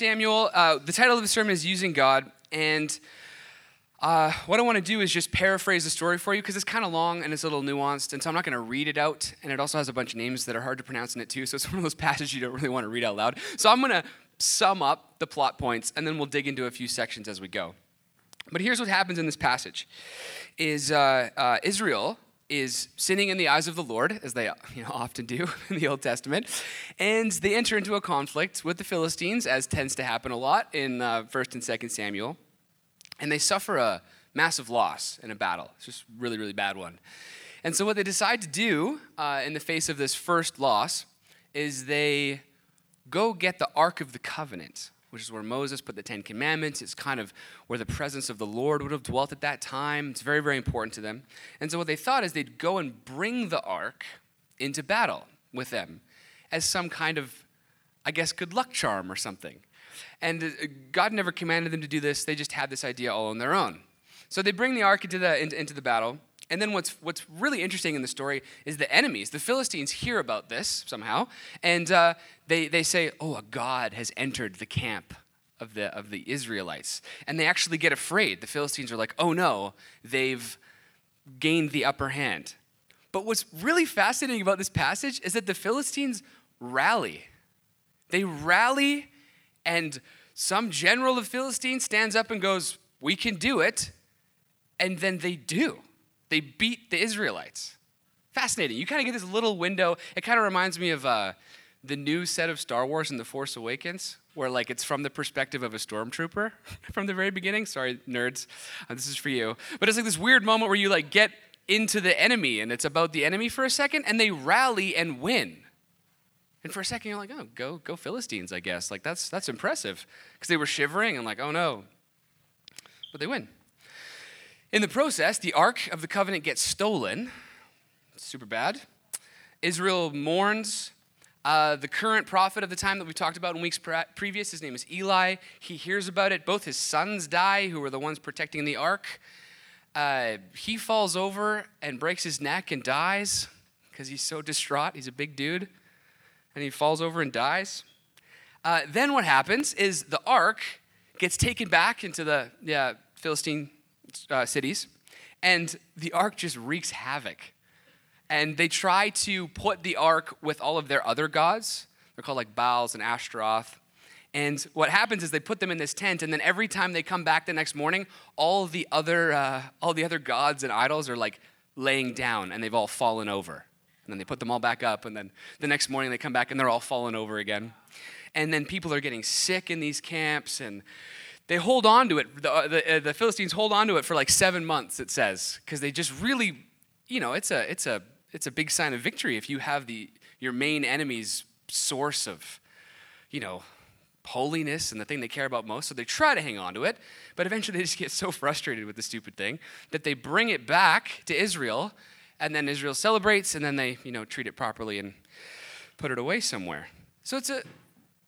Samuel, uh, the title of the sermon is Using God. And uh, what I want to do is just paraphrase the story for you because it's kind of long and it's a little nuanced. And so I'm not going to read it out. And it also has a bunch of names that are hard to pronounce in it too. So it's one of those passages you don't really want to read out loud. So I'm going to sum up the plot points and then we'll dig into a few sections as we go. But here's what happens in this passage is uh, uh, Israel is sinning in the eyes of the Lord, as they you know, often do in the Old Testament, and they enter into a conflict with the Philistines, as tends to happen a lot in uh, 1st and 2nd Samuel, and they suffer a massive loss in a battle. It's just really, really bad one. And so what they decide to do uh, in the face of this first loss is they go get the Ark of the Covenant, which is where Moses put the Ten Commandments. It's kind of where the presence of the Lord would have dwelt at that time. It's very, very important to them. And so, what they thought is they'd go and bring the ark into battle with them as some kind of, I guess, good luck charm or something. And uh, God never commanded them to do this, they just had this idea all on their own. So, they bring the ark into the, into, into the battle. And then what's, what's really interesting in the story is the enemies, the Philistines, hear about this somehow, and uh, they, they say, Oh, a God has entered the camp of the, of the Israelites. And they actually get afraid. The Philistines are like, Oh no, they've gained the upper hand. But what's really fascinating about this passage is that the Philistines rally. They rally, and some general of Philistines stands up and goes, We can do it. And then they do. They beat the Israelites. Fascinating. You kind of get this little window. It kind of reminds me of uh, the new set of Star Wars and The Force Awakens, where like it's from the perspective of a stormtrooper from the very beginning. Sorry, nerds, uh, this is for you. But it's like this weird moment where you like get into the enemy, and it's about the enemy for a second, and they rally and win. And for a second, you're like, oh, go, go Philistines, I guess. Like that's that's impressive because they were shivering and like, oh no, but they win. In the process, the Ark of the Covenant gets stolen. Super bad. Israel mourns. Uh, the current prophet of the time that we talked about in weeks previous, his name is Eli. He hears about it. Both his sons die, who were the ones protecting the ark. Uh, he falls over and breaks his neck and dies because he's so distraught. He's a big dude. And he falls over and dies. Uh, then what happens is the ark gets taken back into the yeah, Philistine uh, cities, and the ark just wreaks havoc. And they try to put the ark with all of their other gods. They're called like Baals and Ashtaroth. And what happens is they put them in this tent, and then every time they come back the next morning, all the other uh, all the other gods and idols are like laying down, and they've all fallen over. And then they put them all back up, and then the next morning they come back, and they're all fallen over again. And then people are getting sick in these camps, and they hold on to it. The, uh, the, uh, the Philistines hold on to it for like seven months, it says, because they just really, you know, it's a, it's, a, it's a big sign of victory if you have the, your main enemy's source of, you know, holiness and the thing they care about most. So they try to hang on to it, but eventually they just get so frustrated with the stupid thing that they bring it back to Israel, and then Israel celebrates, and then they, you know, treat it properly and put it away somewhere. So it's a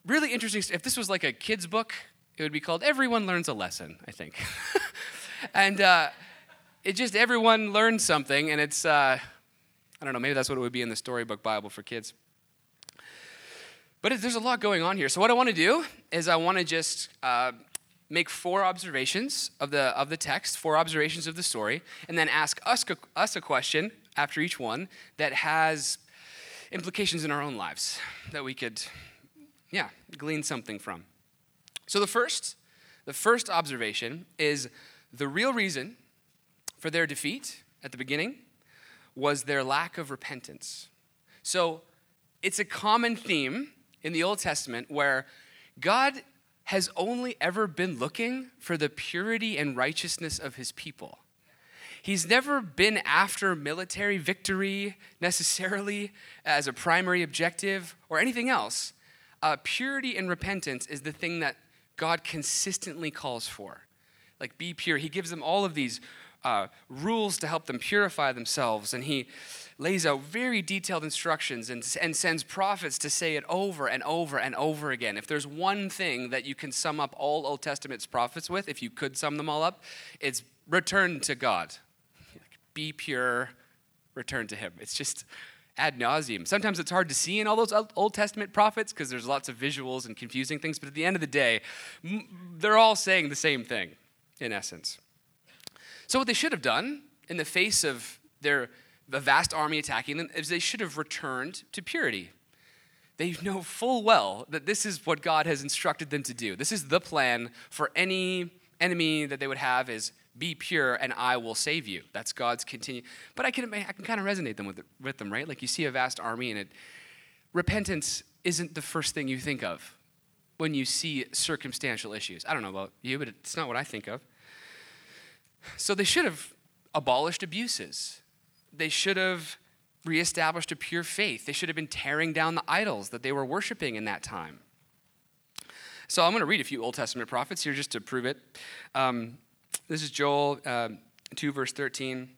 really interesting. If this was like a kid's book, it would be called Everyone Learns a Lesson, I think. and uh, it just, everyone learns something, and it's, uh, I don't know, maybe that's what it would be in the storybook Bible for kids. But there's a lot going on here. So, what I want to do is I want to just uh, make four observations of the, of the text, four observations of the story, and then ask us, us a question after each one that has implications in our own lives that we could, yeah, glean something from. So the first, the first observation is the real reason for their defeat at the beginning was their lack of repentance. So it's a common theme in the Old Testament where God has only ever been looking for the purity and righteousness of his people. He's never been after military victory necessarily as a primary objective or anything else. Uh, purity and repentance is the thing that God consistently calls for. Like, be pure. He gives them all of these uh, rules to help them purify themselves, and He lays out very detailed instructions and, and sends prophets to say it over and over and over again. If there's one thing that you can sum up all Old Testament's prophets with, if you could sum them all up, it's return to God. Be pure, return to Him. It's just, ad nauseum. Sometimes it's hard to see in all those Old Testament prophets because there's lots of visuals and confusing things, but at the end of the day, they're all saying the same thing in essence. So, what they should have done in the face of their the vast army attacking them is they should have returned to purity. They know full well that this is what God has instructed them to do. This is the plan for any enemy that they would have is be pure and I will save you. That's God's continue. But I can, I can kind of resonate them with, with them, right? Like you see a vast army and it, repentance isn't the first thing you think of when you see circumstantial issues. I don't know about you, but it's not what I think of. So they should have abolished abuses. They should have reestablished a pure faith. They should have been tearing down the idols that they were worshiping in that time. So I'm going to read a few Old Testament prophets here just to prove it. Um, this is Joel uh, 2, verse 13,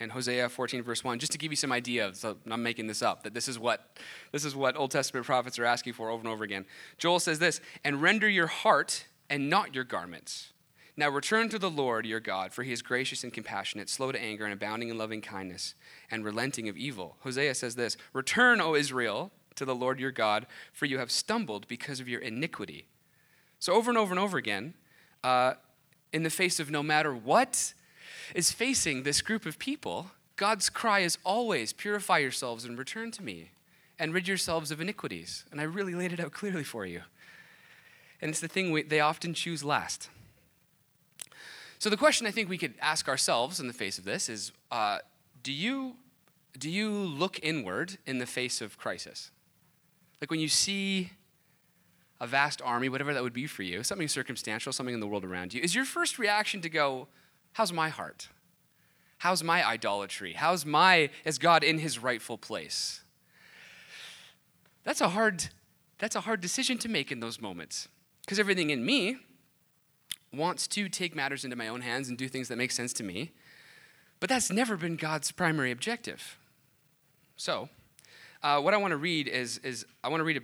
and Hosea 14, verse 1, just to give you some idea. So I'm making this up, that this is what this is what Old Testament prophets are asking for over and over again. Joel says this, and render your heart and not your garments. Now return to the Lord your God, for he is gracious and compassionate, slow to anger, and abounding in loving kindness, and relenting of evil. Hosea says this Return, O Israel, to the Lord your God, for you have stumbled because of your iniquity. So, over and over and over again, uh, in the face of no matter what is facing this group of people, God's cry is always purify yourselves and return to me and rid yourselves of iniquities. And I really laid it out clearly for you. And it's the thing we, they often choose last. So, the question I think we could ask ourselves in the face of this is uh, do, you, do you look inward in the face of crisis? Like when you see a vast army, whatever that would be for you, something circumstantial, something in the world around you, is your first reaction to go, How's my heart? How's my idolatry? How's my, is God in his rightful place? That's a hard, that's a hard decision to make in those moments. Because everything in me wants to take matters into my own hands and do things that make sense to me. But that's never been God's primary objective. So, uh, what I want to read is, is I want to read a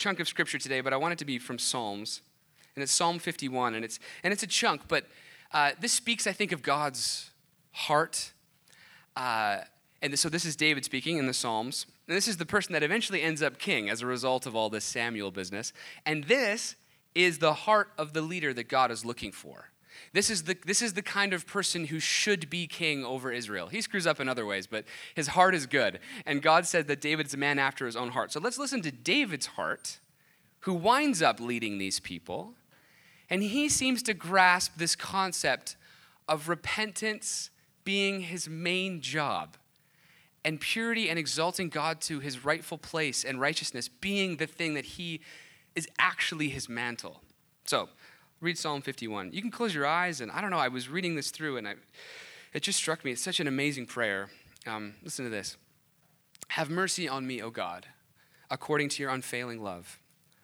chunk of scripture today, but I want it to be from Psalms. And it's Psalm 51, and it's, and it's a chunk, but uh, this speaks, I think, of God's heart. Uh, and so this is David speaking in the Psalms. And this is the person that eventually ends up king as a result of all this Samuel business. And this is the heart of the leader that God is looking for. This is, the, this is the kind of person who should be king over Israel. He screws up in other ways, but his heart is good. And God said that David's a man after his own heart. So let's listen to David's heart, who winds up leading these people. And he seems to grasp this concept of repentance being his main job, and purity and exalting God to his rightful place and righteousness being the thing that he is actually his mantle. So, read Psalm 51. You can close your eyes, and I don't know, I was reading this through, and I, it just struck me. It's such an amazing prayer. Um, listen to this Have mercy on me, O God, according to your unfailing love.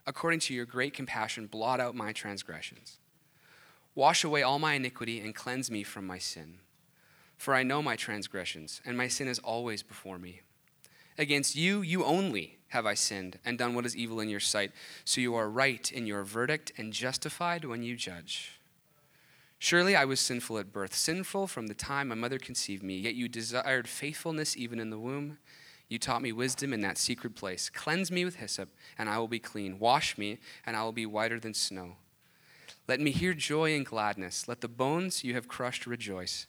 According to your great compassion, blot out my transgressions. Wash away all my iniquity and cleanse me from my sin. For I know my transgressions, and my sin is always before me. Against you, you only, have I sinned and done what is evil in your sight. So you are right in your verdict and justified when you judge. Surely I was sinful at birth, sinful from the time my mother conceived me, yet you desired faithfulness even in the womb. You taught me wisdom in that secret place. Cleanse me with hyssop, and I will be clean. Wash me, and I will be whiter than snow. Let me hear joy and gladness. Let the bones you have crushed rejoice.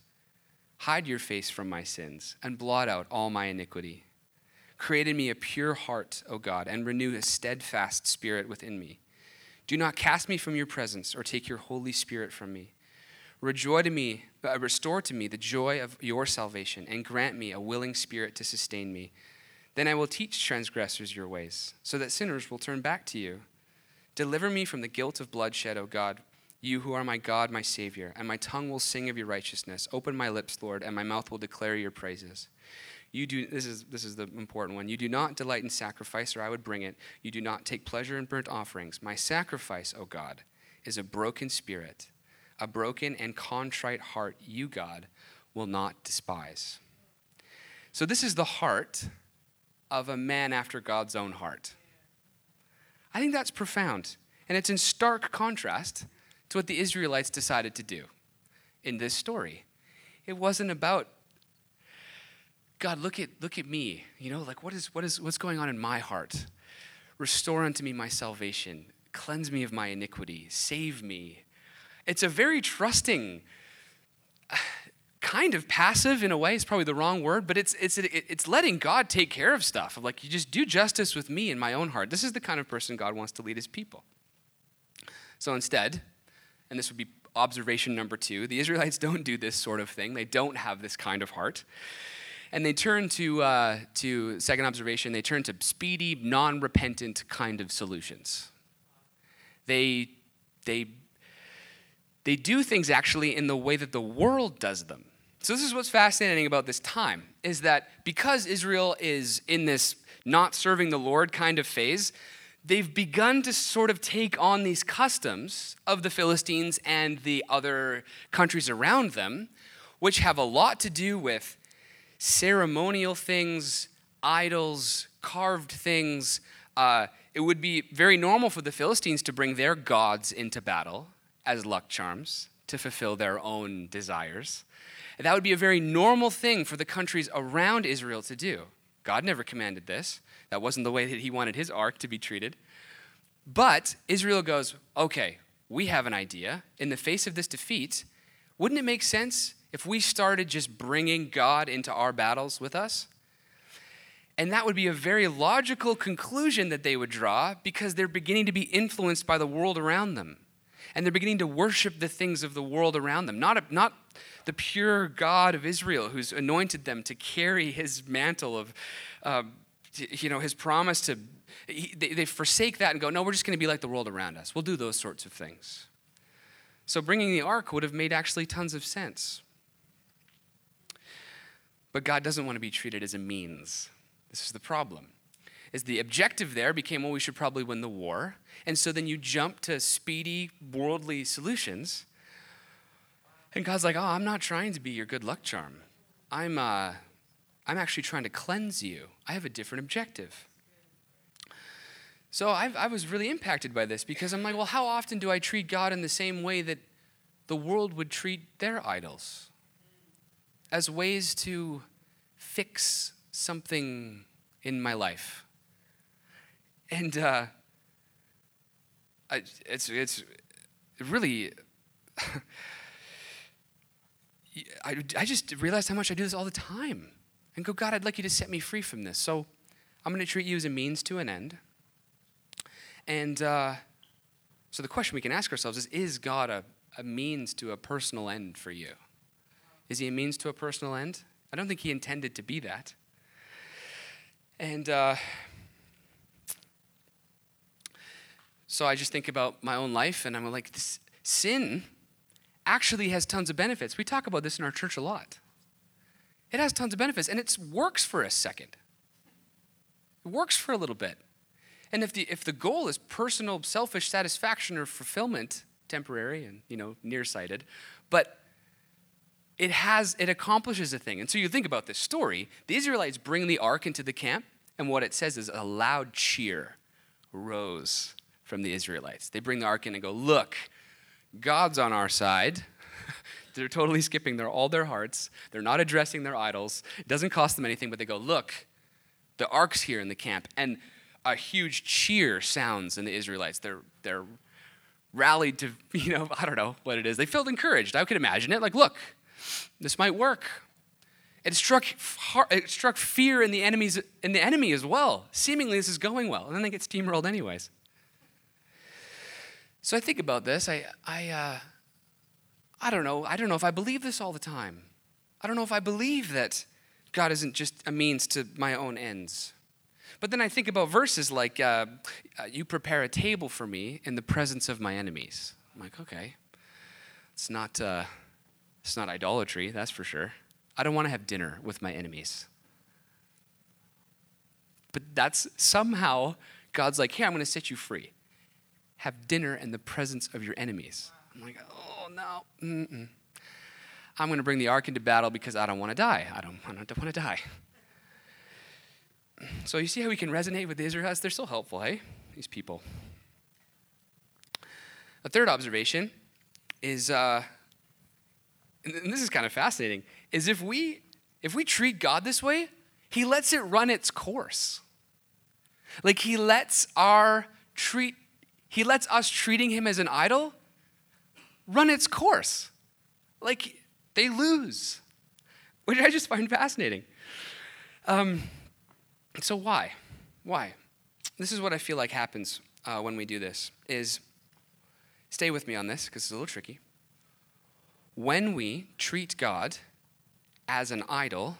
Hide your face from my sins, and blot out all my iniquity. Create in me a pure heart, O God, and renew a steadfast spirit within me. Do not cast me from your presence or take your Holy Spirit from me. Rejoice to me, uh, restore to me the joy of your salvation, and grant me a willing spirit to sustain me. Then I will teach transgressors your ways, so that sinners will turn back to you. Deliver me from the guilt of bloodshed, O God, you who are my God, my Savior, and my tongue will sing of your righteousness. Open my lips, Lord, and my mouth will declare your praises. You do this is this is the important one. You do not delight in sacrifice, or I would bring it. You do not take pleasure in burnt offerings. My sacrifice, O God, is a broken spirit, a broken and contrite heart. You, God, will not despise. So this is the heart of a man after God's own heart. I think that's profound, and it's in stark contrast to what the Israelites decided to do in this story. It wasn't about God, look at look at me. You know, like what is what is what's going on in my heart? Restore unto me my salvation. Cleanse me of my iniquity. Save me. It's a very trusting kind of passive in a way. It's probably the wrong word, but it's it's it's letting God take care of stuff. Of like you just do justice with me in my own heart. This is the kind of person God wants to lead his people. So instead, and this would be observation number 2, the Israelites don't do this sort of thing. They don't have this kind of heart. And they turn to, uh, to second observation, they turn to speedy, non repentant kind of solutions. They, they, they do things actually in the way that the world does them. So this is what's fascinating about this time is that because Israel is in this not serving the Lord kind of phase, they've begun to sort of take on these customs of the Philistines and the other countries around them, which have a lot to do with ceremonial things, idols, carved things. Uh, it would be very normal for the Philistines to bring their gods into battle as luck charms to fulfill their own desires. And that would be a very normal thing for the countries around Israel to do. God never commanded this. That wasn't the way that he wanted his ark to be treated. But Israel goes, okay, we have an idea. In the face of this defeat, wouldn't it make sense if we started just bringing God into our battles with us? And that would be a very logical conclusion that they would draw because they're beginning to be influenced by the world around them. And they're beginning to worship the things of the world around them, not, a, not the pure God of Israel who's anointed them to carry his mantle of, uh, you know, his promise to. He, they, they forsake that and go, no, we're just going to be like the world around us. We'll do those sorts of things. So bringing the ark would have made actually tons of sense. But God doesn't want to be treated as a means. This is the problem. Is the objective there became, well, we should probably win the war. And so then you jump to speedy, worldly solutions. And God's like, oh, I'm not trying to be your good luck charm. I'm, uh, I'm actually trying to cleanse you. I have a different objective. So I've, i was really impacted by this because I'm like, well, how often do I treat God in the same way that the world would treat their idols? As ways to fix something in my life. And uh, I, it's, it's really, I, I just realized how much I do this all the time. And go, God, I'd like you to set me free from this. So I'm going to treat you as a means to an end. And uh, so the question we can ask ourselves is Is God a, a means to a personal end for you? Is he a means to a personal end? I don't think he intended to be that. And uh, so I just think about my own life, and I'm like, this sin actually has tons of benefits. We talk about this in our church a lot. It has tons of benefits, and it works for a second. It works for a little bit. And if the, if the goal is personal, selfish satisfaction or fulfillment, temporary and you know nearsighted, but it has it accomplishes a thing. And so you think about this story: the Israelites bring the ark into the camp, and what it says is a loud cheer rose from the Israelites. They bring the ark in and go, "Look, God's on our side." They're totally skipping their all their hearts. They're not addressing their idols. It doesn't cost them anything, but they go, "Look, the ark's here in the camp." And a huge cheer sounds in the Israelites. They're, they're rallied to, you know, I don't know what it is. They felt encouraged. I could imagine it. Like, look, this might work. It struck, it struck fear in the, enemies, in the enemy as well. Seemingly, this is going well. And then they get steamrolled, anyways. So I think about this. I, I, uh, I don't know. I don't know if I believe this all the time. I don't know if I believe that God isn't just a means to my own ends. But then I think about verses like, uh, uh, You prepare a table for me in the presence of my enemies. I'm like, okay, it's not, uh, it's not idolatry, that's for sure. I don't want to have dinner with my enemies. But that's somehow God's like, Here, I'm going to set you free. Have dinner in the presence of your enemies. I'm like, Oh, no. Mm-mm. I'm going to bring the ark into battle because I don't want to die. I don't, I don't want to die. So you see how we can resonate with the Israelites? They're so helpful, hey? These people. A third observation is, uh, and this is kind of fascinating, is if we if we treat God this way, He lets it run its course. Like He lets our treat, He lets us treating Him as an idol run its course. Like they lose, which I just find fascinating. Um, so why? Why? This is what I feel like happens uh, when we do this. Is stay with me on this because it's a little tricky. When we treat God as an idol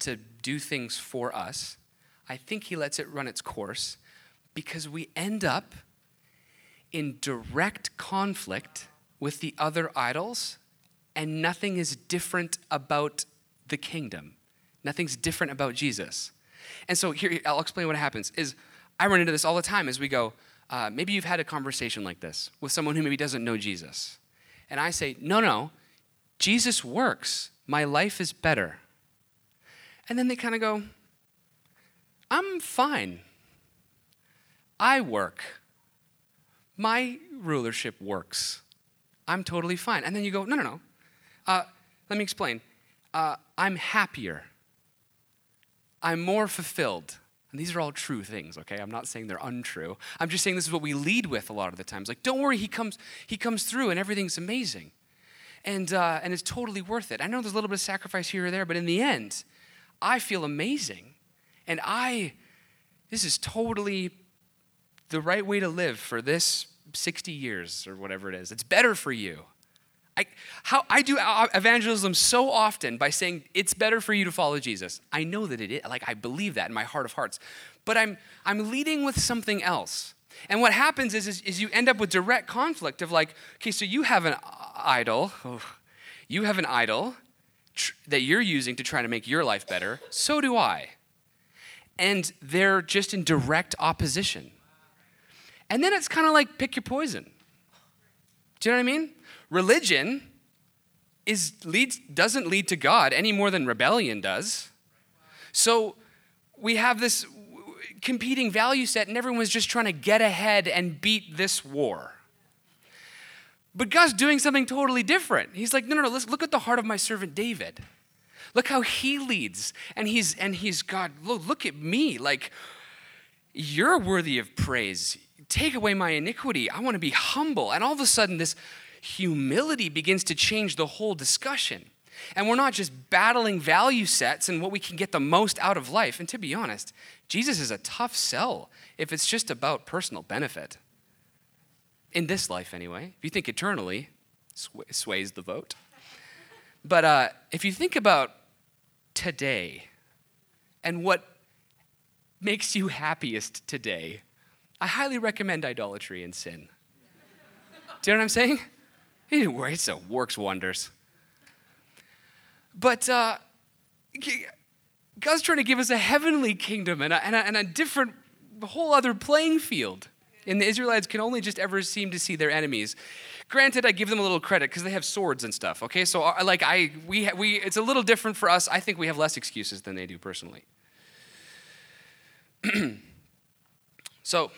to do things for us, I think He lets it run its course because we end up in direct conflict with the other idols, and nothing is different about the kingdom. Nothing's different about Jesus. And so here, I'll explain what happens. Is I run into this all the time as we go. Uh, maybe you've had a conversation like this with someone who maybe doesn't know Jesus, and I say, "No, no, Jesus works. My life is better." And then they kind of go, "I'm fine. I work. My rulership works. I'm totally fine." And then you go, "No, no, no. Uh, let me explain. Uh, I'm happier. I'm more fulfilled. And these are all true things, okay? I'm not saying they're untrue. I'm just saying this is what we lead with a lot of the times. Like, don't worry, he comes, he comes through and everything's amazing. And, uh, and it's totally worth it. I know there's a little bit of sacrifice here or there, but in the end, I feel amazing. And I, this is totally the right way to live for this 60 years or whatever it is. It's better for you. I, how, I do evangelism so often by saying it's better for you to follow Jesus. I know that it is. Like, I believe that in my heart of hearts. But I'm, I'm leading with something else. And what happens is, is, is you end up with direct conflict of like, okay, so you have an uh, idol. Oh, you have an idol tr- that you're using to try to make your life better. So do I. And they're just in direct opposition. And then it's kind of like pick your poison. Do you know what I mean? religion is leads doesn't lead to God any more than rebellion does. So we have this competing value set, and everyone's just trying to get ahead and beat this war. But God's doing something totally different. He's like, no, no, no, let's look at the heart of my servant David. Look how he leads. And he's and he's God, look, look at me. Like, you're worthy of praise. Take away my iniquity. I want to be humble. And all of a sudden, this humility begins to change the whole discussion. And we're not just battling value sets and what we can get the most out of life. And to be honest, Jesus is a tough sell if it's just about personal benefit. In this life, anyway. If you think eternally, sw- sways the vote. But uh, if you think about today and what makes you happiest today, I highly recommend idolatry and sin. Do you know what I'm saying? He didn't worry, it works wonders. But uh, God's trying to give us a heavenly kingdom and a, and a, and a different, whole other playing field. And the Israelites can only just ever seem to see their enemies. Granted, I give them a little credit because they have swords and stuff. Okay, so uh, like I, we, we, it's a little different for us. I think we have less excuses than they do personally. so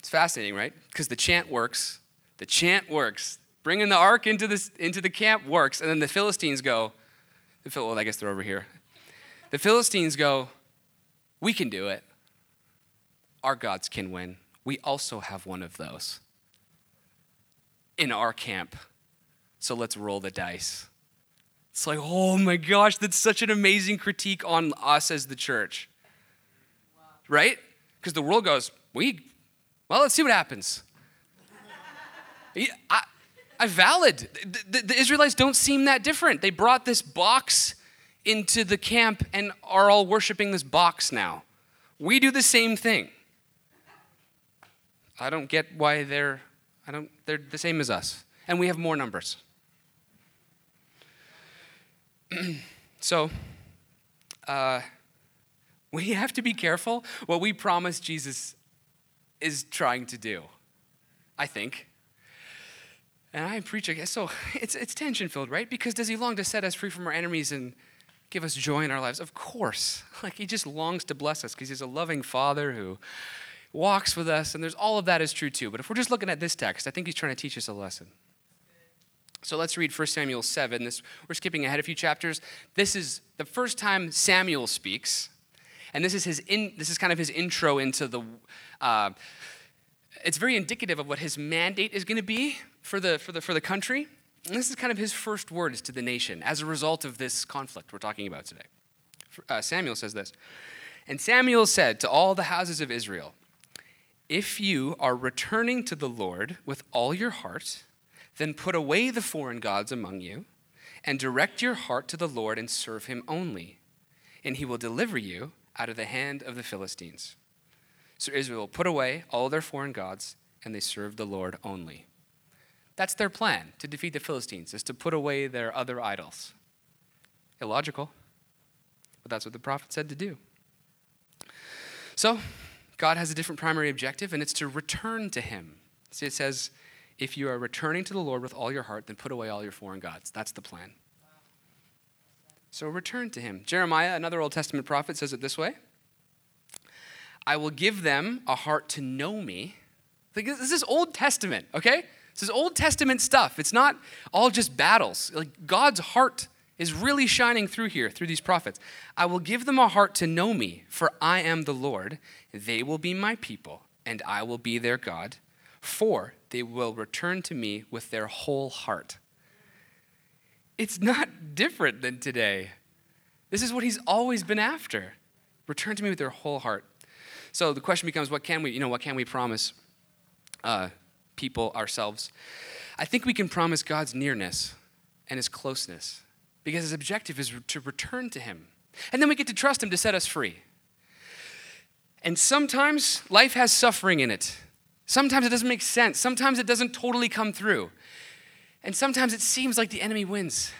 it's fascinating, right? Because the chant works. The chant works. Bringing the ark into, this, into the camp works. And then the Philistines go, the Phil- well, I guess they're over here. The Philistines go, we can do it. Our gods can win. We also have one of those in our camp. So let's roll the dice. It's like, oh my gosh, that's such an amazing critique on us as the church. Wow. Right? Because the world goes, we, well, let's see what happens. I, I valid. The, the, the Israelites don't seem that different. They brought this box into the camp and are all worshiping this box now. We do the same thing. I don't get why they're I don't they're the same as us. And we have more numbers. so uh, we have to be careful what we promise Jesus is trying to do. I think. And I am preaching. So it's, it's tension filled, right? Because does he long to set us free from our enemies and give us joy in our lives? Of course. Like he just longs to bless us because he's a loving father who walks with us. And there's all of that is true too. But if we're just looking at this text, I think he's trying to teach us a lesson. So let's read 1 Samuel 7. This, we're skipping ahead a few chapters. This is the first time Samuel speaks, and this is, his in, this is kind of his intro into the. Uh, it's very indicative of what his mandate is going to be for the, for, the, for the country. And this is kind of his first words to the nation as a result of this conflict we're talking about today. Uh, Samuel says this And Samuel said to all the houses of Israel, If you are returning to the Lord with all your heart, then put away the foreign gods among you, and direct your heart to the Lord and serve him only, and he will deliver you out of the hand of the Philistines. So Israel put away all their foreign gods, and they served the Lord only. That's their plan to defeat the Philistines, is to put away their other idols. Illogical, but that's what the prophet said to do. So, God has a different primary objective, and it's to return to Him. See, it says, if you are returning to the Lord with all your heart, then put away all your foreign gods. That's the plan. So return to Him. Jeremiah, another Old Testament prophet, says it this way I will give them a heart to know me. Like, This is Old Testament, okay? This is Old Testament stuff. It's not all just battles. Like God's heart is really shining through here, through these prophets. I will give them a heart to know me, for I am the Lord. They will be my people, and I will be their God. For they will return to me with their whole heart. It's not different than today. This is what he's always been after. Return to me with their whole heart. So the question becomes, what can we, you know, what can we promise? Uh, people ourselves. I think we can promise God's nearness and his closeness because his objective is to return to him. And then we get to trust him to set us free. And sometimes life has suffering in it. Sometimes it doesn't make sense. Sometimes it doesn't totally come through. And sometimes it seems like the enemy wins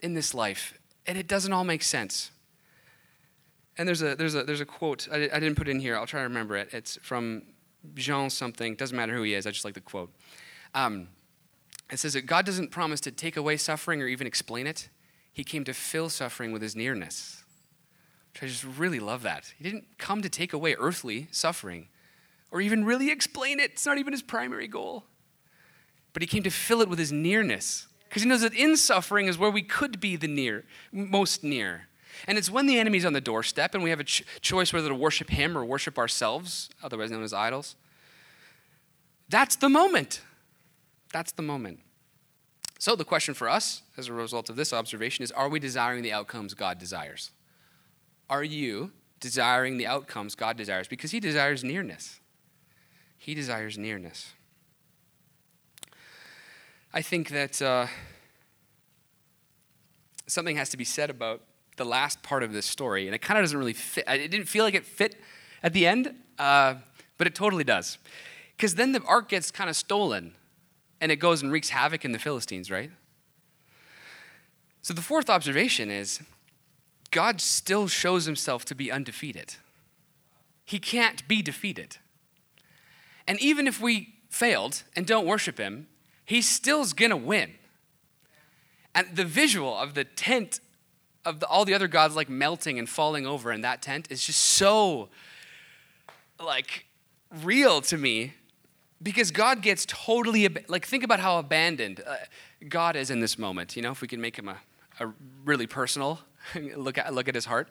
in this life, and it doesn't all make sense. And there's a, there's a, there's a quote, I, I didn't put in here, I'll try to remember it. It's from Jean something, doesn't matter who he is, I just like the quote. Um, it says that God doesn't promise to take away suffering or even explain it. He came to fill suffering with his nearness. Which I just really love that. He didn't come to take away earthly suffering or even really explain it. It's not even his primary goal. But he came to fill it with his nearness because he knows that in suffering is where we could be the near, most near. And it's when the enemy's on the doorstep and we have a ch- choice whether to worship him or worship ourselves, otherwise known as idols. That's the moment. That's the moment. So, the question for us as a result of this observation is Are we desiring the outcomes God desires? Are you desiring the outcomes God desires? Because He desires nearness. He desires nearness. I think that uh, something has to be said about the last part of this story, and it kind of doesn't really fit. It didn't feel like it fit at the end, uh, but it totally does. Because then the ark gets kind of stolen, and it goes and wreaks havoc in the Philistines, right? So the fourth observation is God still shows himself to be undefeated. He can't be defeated. And even if we failed and don't worship him, he still's gonna win. And the visual of the tent of the, all the other gods like melting and falling over in that tent is just so like real to me because God gets totally like think about how abandoned uh, God is in this moment. You know, if we can make him a, a really personal look at look at his heart.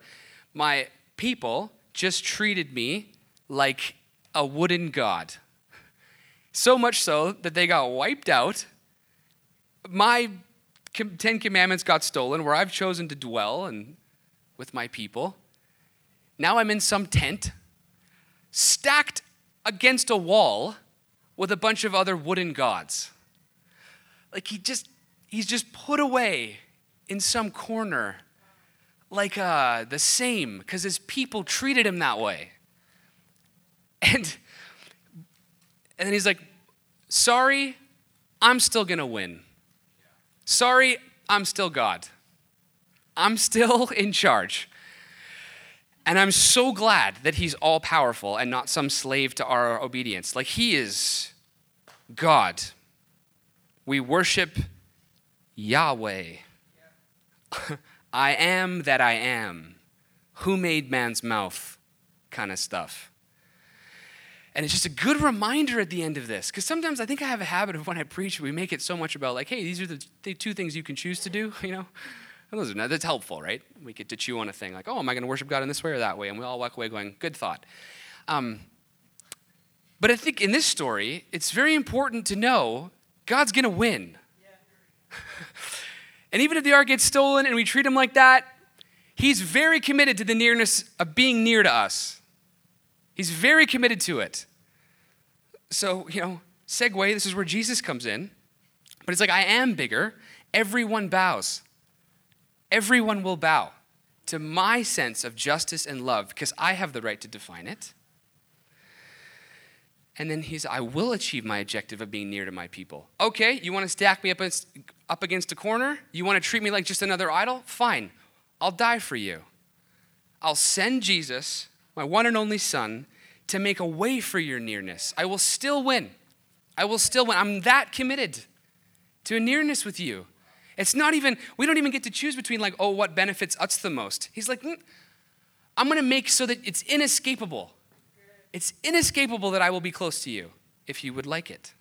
My people just treated me like a wooden god. So much so that they got wiped out. My Ten Commandments got stolen, where I've chosen to dwell and with my people. Now I'm in some tent, stacked against a wall with a bunch of other wooden gods. Like he just, he's just put away in some corner, like uh, the same, because his people treated him that way. And, and then he's like, sorry, I'm still gonna win. Sorry, I'm still God. I'm still in charge. And I'm so glad that he's all powerful and not some slave to our obedience. Like he is God. We worship Yahweh. I am that I am. Who made man's mouth? Kind of stuff. And it's just a good reminder at the end of this. Because sometimes I think I have a habit of when I preach, we make it so much about, like, hey, these are the, the two things you can choose to do, you know? And those are, that's helpful, right? We get to chew on a thing like, oh, am I going to worship God in this way or that way? And we all walk away going, good thought. Um, but I think in this story, it's very important to know God's going to win. and even if the ark gets stolen and we treat him like that, he's very committed to the nearness of being near to us. He's very committed to it. So, you know, segue, this is where Jesus comes in. But it's like, I am bigger. Everyone bows. Everyone will bow to my sense of justice and love because I have the right to define it. And then he's, I will achieve my objective of being near to my people. Okay, you want to stack me up against, up against a corner? You want to treat me like just another idol? Fine, I'll die for you. I'll send Jesus, my one and only Son, to make a way for your nearness. I will still win. I will still win. I'm that committed to a nearness with you. It's not even, we don't even get to choose between, like, oh, what benefits us the most. He's like, mm, I'm going to make so that it's inescapable. It's inescapable that I will be close to you if you would like it.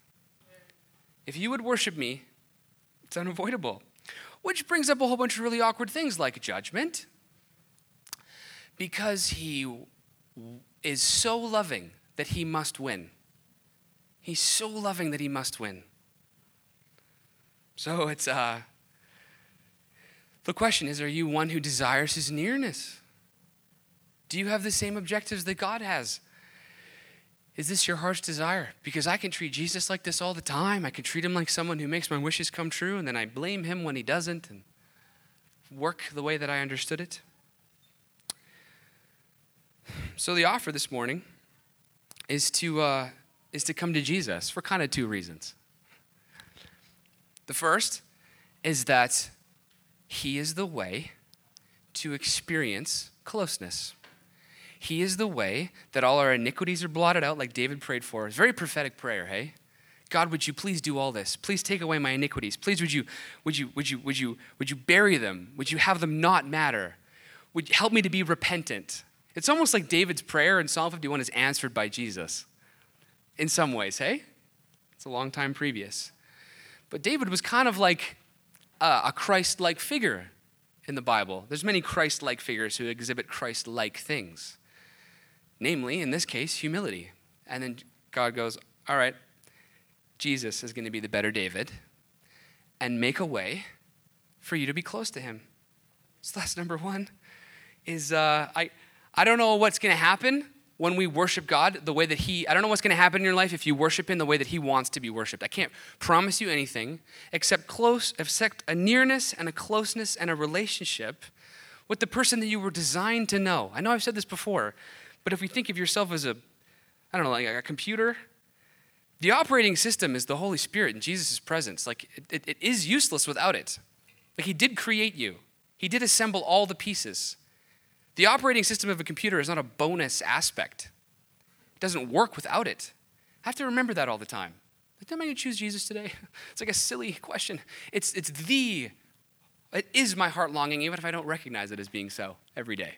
If you would worship me, it's unavoidable. Which brings up a whole bunch of really awkward things like judgment. Because he is so loving that he must win. He's so loving that he must win. So it's uh the question is are you one who desires his nearness? Do you have the same objectives that God has? Is this your heart's desire? Because I can treat Jesus like this all the time. I can treat him like someone who makes my wishes come true, and then I blame him when he doesn't and work the way that I understood it. So, the offer this morning is to, uh, is to come to Jesus for kind of two reasons. The first is that he is the way to experience closeness. He is the way that all our iniquities are blotted out, like David prayed for. It's very prophetic prayer, hey? God, would you please do all this? Please take away my iniquities. Please would you, would you, would you, would you, would you bury them? Would you have them not matter? Would you help me to be repentant? It's almost like David's prayer in Psalm 51 is answered by Jesus. In some ways, hey? It's a long time previous. But David was kind of like a, a Christ-like figure in the Bible. There's many Christ-like figures who exhibit Christ-like things. Namely, in this case, humility. And then God goes, All right, Jesus is going to be the better David and make a way for you to be close to him. So that's number one. Is uh, I I don't know what's going to happen when we worship God the way that He, I don't know what's going to happen in your life if you worship Him the way that He wants to be worshiped. I can't promise you anything except close, except a nearness and a closeness and a relationship with the person that you were designed to know. I know I've said this before, but if we think of yourself as a, I don't know, like a computer, the operating system is the Holy Spirit and Jesus' presence. Like, it, it, it is useless without it. Like, He did create you, He did assemble all the pieces. The operating system of a computer is not a bonus aspect, it doesn't work without it. I have to remember that all the time. Like, am I going to choose Jesus today? It's like a silly question. It's, it's the, it is my heart longing, even if I don't recognize it as being so every day.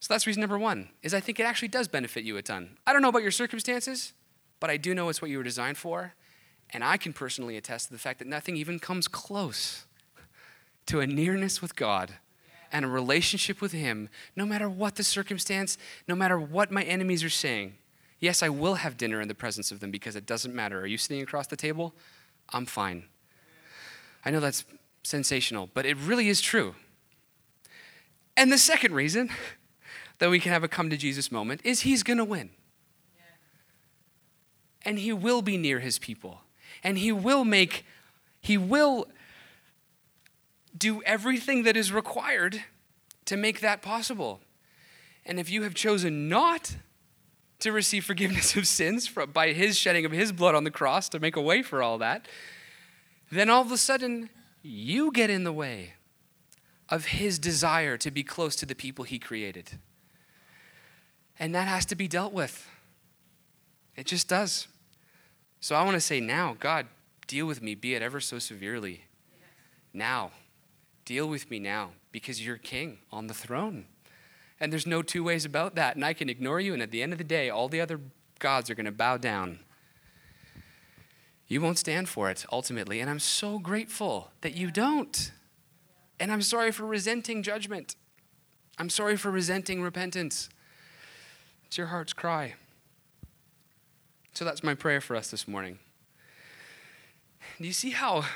So that's reason number one, is I think it actually does benefit you a ton. I don't know about your circumstances, but I do know it's what you were designed for. And I can personally attest to the fact that nothing even comes close to a nearness with God and a relationship with Him, no matter what the circumstance, no matter what my enemies are saying. Yes, I will have dinner in the presence of them because it doesn't matter. Are you sitting across the table? I'm fine. I know that's sensational, but it really is true. And the second reason that we can have a come to Jesus moment is He's going to win. And He will be near His people. And He will make, He will do everything that is required to make that possible. And if you have chosen not to receive forgiveness of sins by his shedding of his blood on the cross to make a way for all that, then all of a sudden you get in the way of his desire to be close to the people he created. And that has to be dealt with. It just does. So I want to say now, God, deal with me, be it ever so severely. Now. Deal with me now because you're king on the throne. And there's no two ways about that. And I can ignore you, and at the end of the day, all the other gods are going to bow down. You won't stand for it ultimately. And I'm so grateful that you don't. And I'm sorry for resenting judgment. I'm sorry for resenting repentance. It's your heart's cry. So that's my prayer for us this morning. Do you see how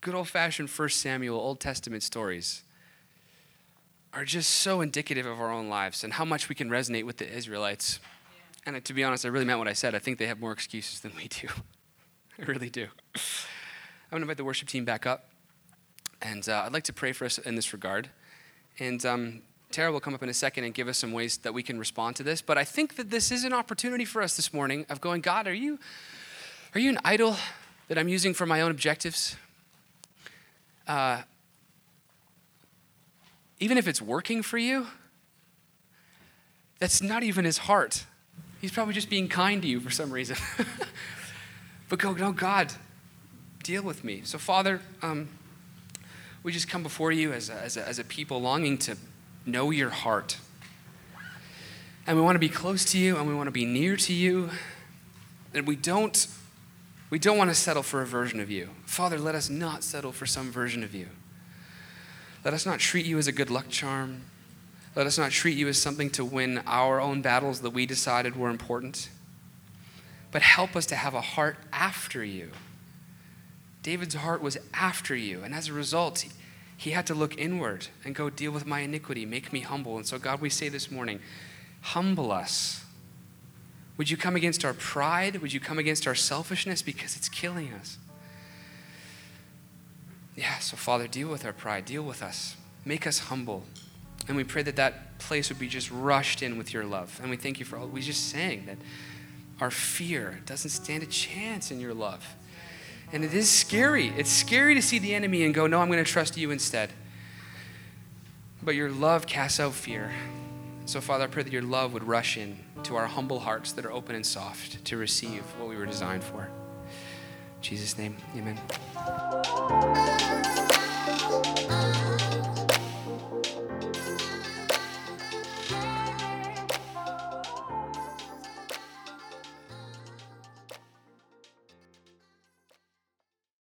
good old fashioned First Samuel, Old Testament stories are just so indicative of our own lives and how much we can resonate with the Israelites? Yeah. And to be honest, I really meant what I said. I think they have more excuses than we do. I really do. I'm going to invite the worship team back up. And uh, I'd like to pray for us in this regard. And um, Tara will come up in a second and give us some ways that we can respond to this. But I think that this is an opportunity for us this morning of going, God, are you, are you an idol that I'm using for my own objectives? Uh, even if it's working for you, that's not even his heart. He's probably just being kind to you for some reason. but go, no, God, deal with me. So, Father, um, we just come before you as a, as, a, as a people longing to know your heart. And we want to be close to you and we want to be near to you. And we don't we don't want to settle for a version of you. Father, let us not settle for some version of you. Let us not treat you as a good luck charm. Let us not treat you as something to win our own battles that we decided were important. But help us to have a heart after you. David's heart was after you, and as a result, he had to look inward and go deal with my iniquity, make me humble. And so, God, we say this morning, humble us would you come against our pride? Would you come against our selfishness because it's killing us? Yeah, so Father, deal with our pride, deal with us, make us humble. And we pray that that place would be just rushed in with your love. And we thank you for all we just sang that our fear doesn't stand a chance in your love. And it is scary. It's scary to see the enemy and go, no, I'm going to trust you instead. But your love casts out fear. So, Father, I pray that your love would rush in to our humble hearts that are open and soft to receive what we were designed for. In Jesus' name, amen.